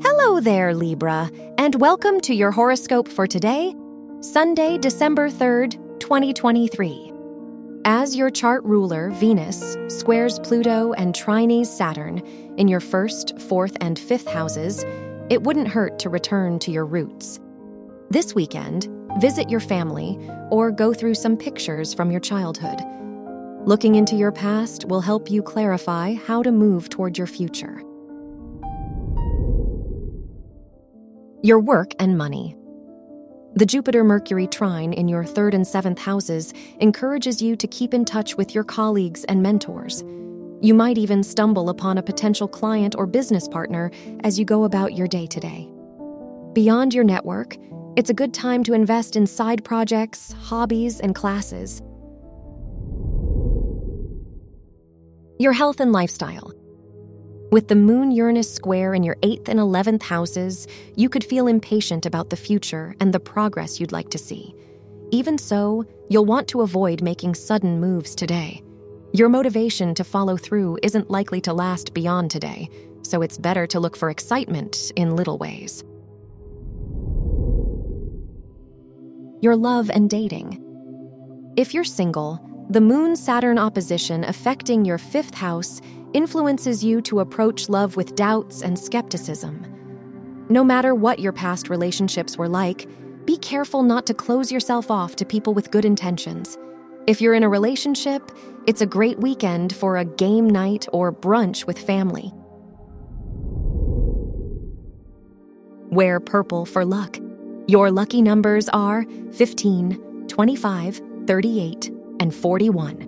Hello there, Libra, and welcome to your horoscope for today, Sunday, December 3rd, 2023. As your chart ruler, Venus, squares Pluto and trines Saturn in your first, fourth, and fifth houses, it wouldn't hurt to return to your roots. This weekend, visit your family or go through some pictures from your childhood. Looking into your past will help you clarify how to move toward your future. Your work and money. The Jupiter Mercury trine in your third and seventh houses encourages you to keep in touch with your colleagues and mentors. You might even stumble upon a potential client or business partner as you go about your day to day. Beyond your network, it's a good time to invest in side projects, hobbies, and classes. Your health and lifestyle. With the Moon Uranus square in your 8th and 11th houses, you could feel impatient about the future and the progress you'd like to see. Even so, you'll want to avoid making sudden moves today. Your motivation to follow through isn't likely to last beyond today, so it's better to look for excitement in little ways. Your love and dating. If you're single, the Moon Saturn opposition affecting your fifth house influences you to approach love with doubts and skepticism. No matter what your past relationships were like, be careful not to close yourself off to people with good intentions. If you're in a relationship, it's a great weekend for a game night or brunch with family. Wear purple for luck. Your lucky numbers are 15, 25, 38, and 41.